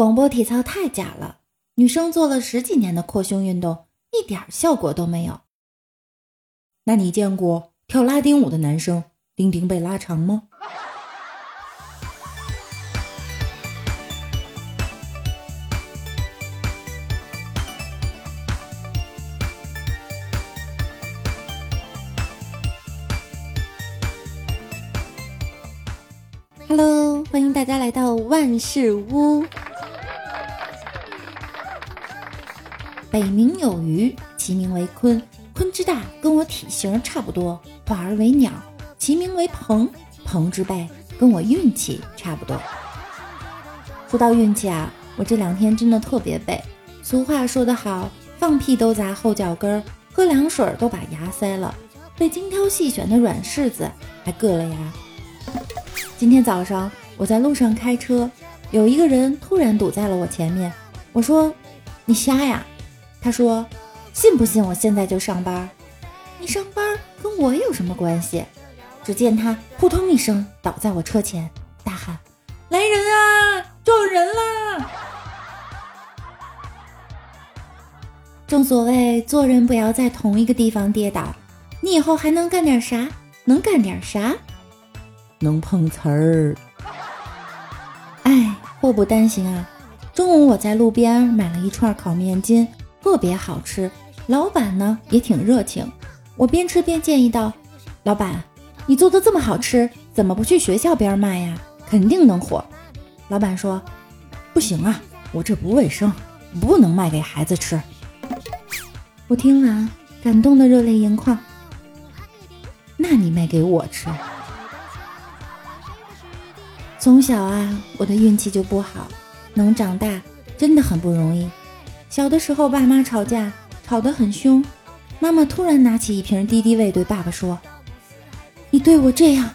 广播体操太假了，女生做了十几年的扩胸运动，一点效果都没有。那你见过跳拉丁舞的男生丁丁被拉长吗？Hello，欢迎大家来到万事屋。北冥有鱼，其名为鲲。鲲之大，跟我体型差不多，化而为鸟，其名为鹏。鹏之背，跟我运气差不多。说到运气啊，我这两天真的特别背。俗话说得好，放屁都砸后脚跟儿，喝凉水都把牙塞了，被精挑细选的软柿子还硌了牙。今天早上我在路上开车，有一个人突然堵在了我前面。我说：“你瞎呀？”他说：“信不信我现在就上班？你上班跟我有什么关系？”只见他扑通一声倒在我车前，大喊：“来人啊！撞人啦！”正所谓做人不要在同一个地方跌倒。你以后还能干点啥？能干点啥？能碰瓷儿，哎，祸不单行啊！中午我在路边买了一串烤面筋，特别好吃，老板呢也挺热情。我边吃边建议道：“老板，你做的这么好吃，怎么不去学校边卖呀？肯定能火。”老板说：“不行啊，我这不卫生，不能卖给孩子吃。”我听完感动的热泪盈眶。那你卖给我吃？从小啊，我的运气就不好，能长大真的很不容易。小的时候，爸妈吵架，吵得很凶，妈妈突然拿起一瓶敌敌畏，对爸爸说：“你对我这样，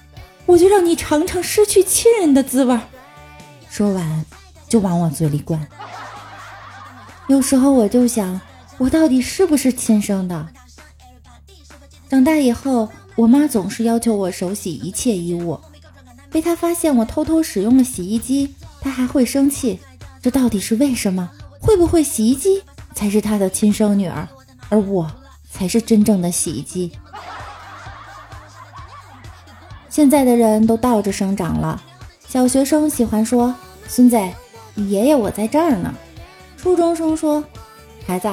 我就让你尝尝失去亲人的滋味。”说完，就往我嘴里灌。有时候我就想，我到底是不是亲生的？长大以后，我妈总是要求我手洗一切衣物。被她发现我偷偷使用了洗衣机，她还会生气，这到底是为什么？会不会洗衣机才是他的亲生女儿，而我才是真正的洗衣机？现在的人都倒着生长了，小学生喜欢说：“孙子，你爷爷我在这儿呢。”初中生说：“孩子，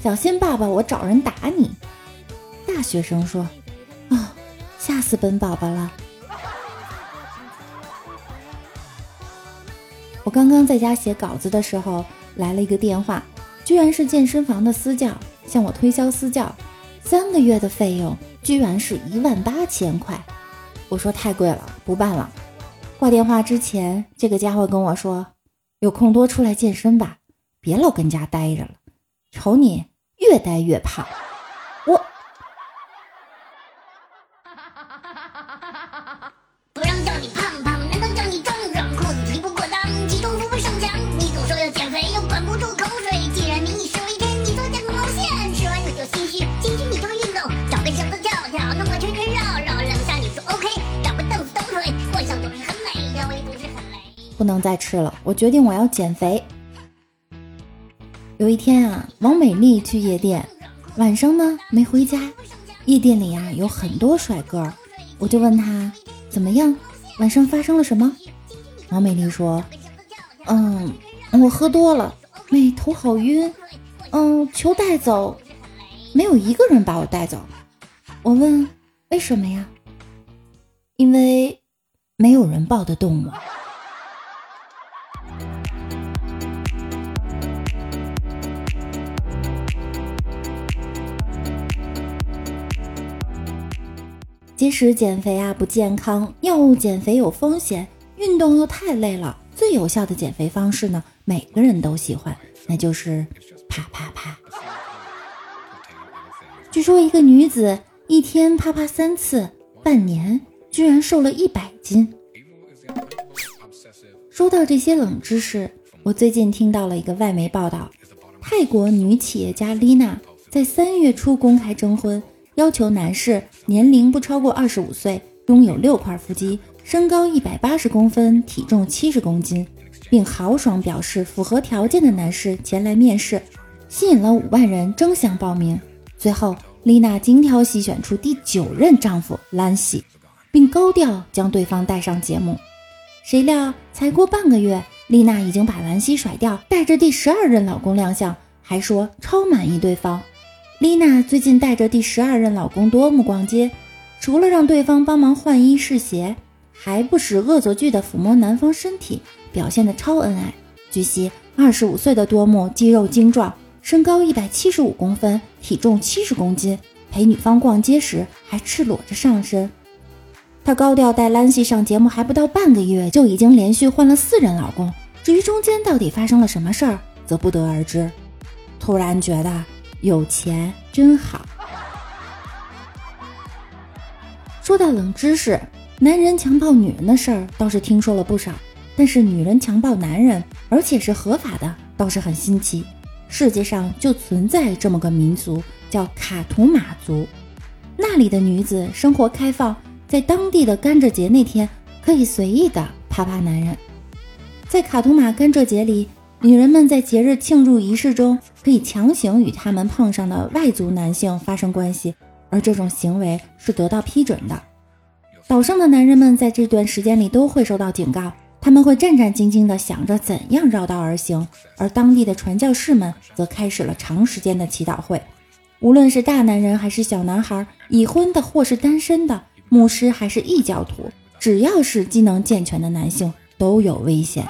小心爸爸我找人打你。”大学生说：“哦，吓死本宝宝了。”我刚刚在家写稿子的时候，来了一个电话，居然是健身房的私教向我推销私教，三个月的费用居然是一万八千块。我说太贵了，不办了。挂电话之前，这个家伙跟我说：“有空多出来健身吧，别老跟家待着了，瞅你越待越胖。”不能再吃了，我决定我要减肥。有一天啊，王美丽去夜店，晚上呢没回家，夜店里啊有很多帅哥，我就问他怎么样，晚上发生了什么？王美丽说：“嗯，我喝多了，妹头好晕，嗯，求带走，没有一个人把我带走。我问为什么呀？因为没有人抱得动我。”即使减肥啊不健康，药物减肥有风险，运动又太累了，最有效的减肥方式呢，每个人都喜欢，那就是啪啪啪。据说一个女子一天啪啪三次，半年居然瘦了一百斤。说到这些冷知识，我最近听到了一个外媒报道，泰国女企业家丽娜在三月初公开征婚。要求男士年龄不超过二十五岁，拥有六块腹肌，身高一百八十公分，体重七十公斤。并豪爽表示符合条件的男士前来面试，吸引了五万人争相报名。最后，丽娜精挑细选出第九任丈夫兰西，并高调将对方带上节目。谁料才过半个月，丽娜已经把兰西甩掉，带着第十二任老公亮相，还说超满意对方。丽娜最近带着第十二任老公多姆逛街，除了让对方帮忙换衣试鞋，还不时恶作剧地抚摸男方身体，表现的超恩爱。据悉，二十五岁的多姆肌肉精壮，身高一百七十五公分，体重七十公斤，陪女方逛街时还赤裸着上身。她高调带兰西上节目还不到半个月，就已经连续换了四任老公。至于中间到底发生了什么事儿，则不得而知。突然觉得有钱真好。说到冷知识，男人强暴女人的事儿倒是听说了不少，但是女人强暴男人，而且是合法的，倒是很新奇。世界上就存在这么个民族，叫卡图马族。那里的女子生活开放。在当地的甘蔗节那天，可以随意的啪啪男人。在卡图马甘蔗节里，女人们在节日庆祝仪式中可以强行与他们碰上的外族男性发生关系，而这种行为是得到批准的。岛上的男人们在这段时间里都会受到警告，他们会战战兢兢地想着怎样绕道而行，而当地的传教士们则开始了长时间的祈祷会。无论是大男人还是小男孩，已婚的或是单身的。牧师还是异教徒，只要是机能健全的男性都有危险。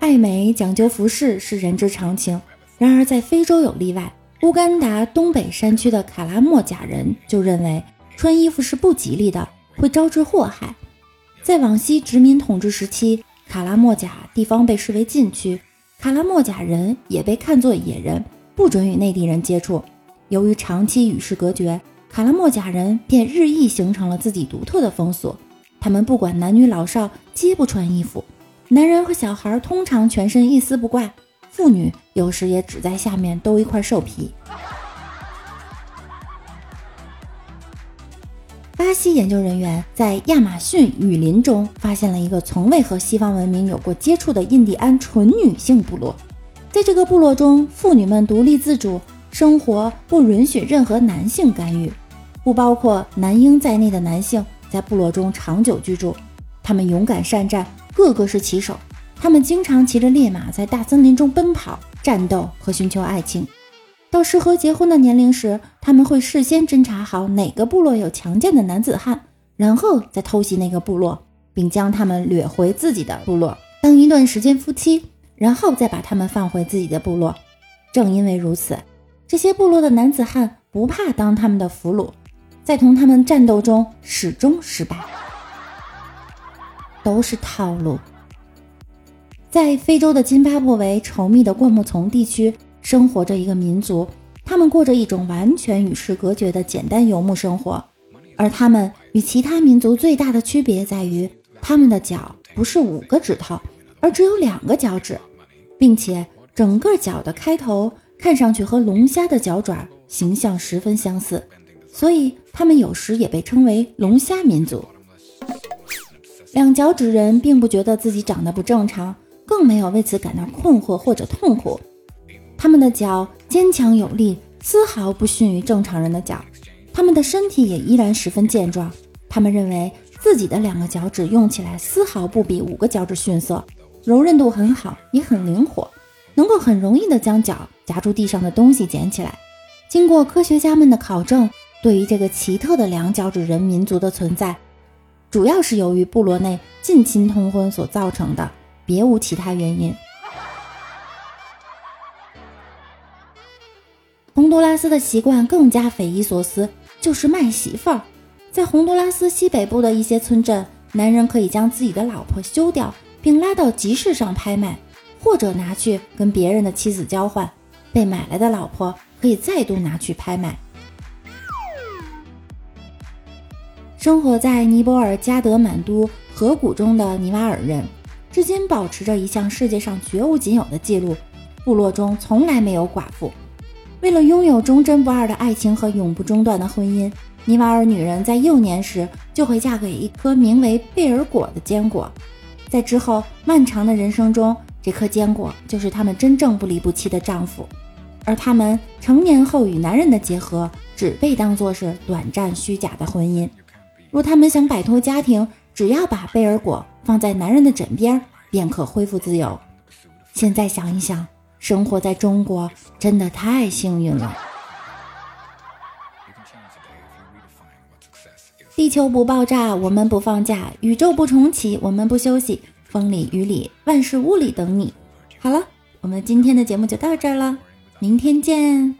爱美讲究服饰是人之常情，然而在非洲有例外。乌干达东北山区的卡拉莫贾人就认为穿衣服是不吉利的，会招致祸害。在往昔殖民统治时期，卡拉莫贾地方被视为禁区，卡拉莫贾人也被看作野人，不准与内地人接触。由于长期与世隔绝，卡拉莫贾人便日益形成了自己独特的风俗。他们不管男女老少，皆不穿衣服。男人和小孩通常全身一丝不挂，妇女有时也只在下面兜一块兽皮。巴西研究人员在亚马逊雨林中发现了一个从未和西方文明有过接触的印第安纯女性部落。在这个部落中，妇女们独立自主。生活不允许任何男性干预，不包括男婴在内的男性在部落中长久居住。他们勇敢善战，个个是骑手。他们经常骑着烈马在大森林中奔跑、战斗和寻求爱情。到适合结婚的年龄时，他们会事先侦查好哪个部落有强健的男子汉，然后再偷袭那个部落，并将他们掠回自己的部落，当一段时间夫妻，然后再把他们放回自己的部落。正因为如此。这些部落的男子汉不怕当他们的俘虏，在同他们战斗中始终失败，都是套路。在非洲的津巴布韦稠密的灌木丛地区，生活着一个民族，他们过着一种完全与世隔绝的简单游牧生活。而他们与其他民族最大的区别在于，他们的脚不是五个指头，而只有两个脚趾，并且整个脚的开头。看上去和龙虾的脚爪形象十分相似，所以他们有时也被称为龙虾民族。两脚趾人并不觉得自己长得不正常，更没有为此感到困惑或者痛苦。他们的脚坚强有力，丝毫不逊于正常人的脚。他们的身体也依然十分健壮。他们认为自己的两个脚趾用起来丝毫不比五个脚趾逊色，柔韧度很好，也很灵活。能够很容易地将脚夹住地上的东西捡起来。经过科学家们的考证，对于这个奇特的两脚趾人民族的存在，主要是由于部落内近亲通婚所造成的，别无其他原因。洪都拉斯的习惯更加匪夷所思，就是卖媳妇儿。在洪都拉斯西北部的一些村镇，男人可以将自己的老婆休掉，并拉到集市上拍卖。或者拿去跟别人的妻子交换，被买来的老婆可以再度拿去拍卖。生活在尼泊尔加德满都河谷中的尼瓦尔人，至今保持着一项世界上绝无仅有的记录：部落中从来没有寡妇。为了拥有忠贞不二的爱情和永不中断的婚姻，尼瓦尔女人在幼年时就会嫁给一颗名为贝尔果的坚果，在之后漫长的人生中，这颗坚果就是她们真正不离不弃的丈夫。而她们成年后与男人的结合，只被当作是短暂虚假的婚姻。若他们想摆脱家庭，只要把贝尔果放在男人的枕边，便可恢复自由。现在想一想，生活在中国真的太幸运了。地球不爆炸，我们不放假；宇宙不重启，我们不休息。风里雨里，万事屋里等你。好了，我们今天的节目就到这儿了，明天见。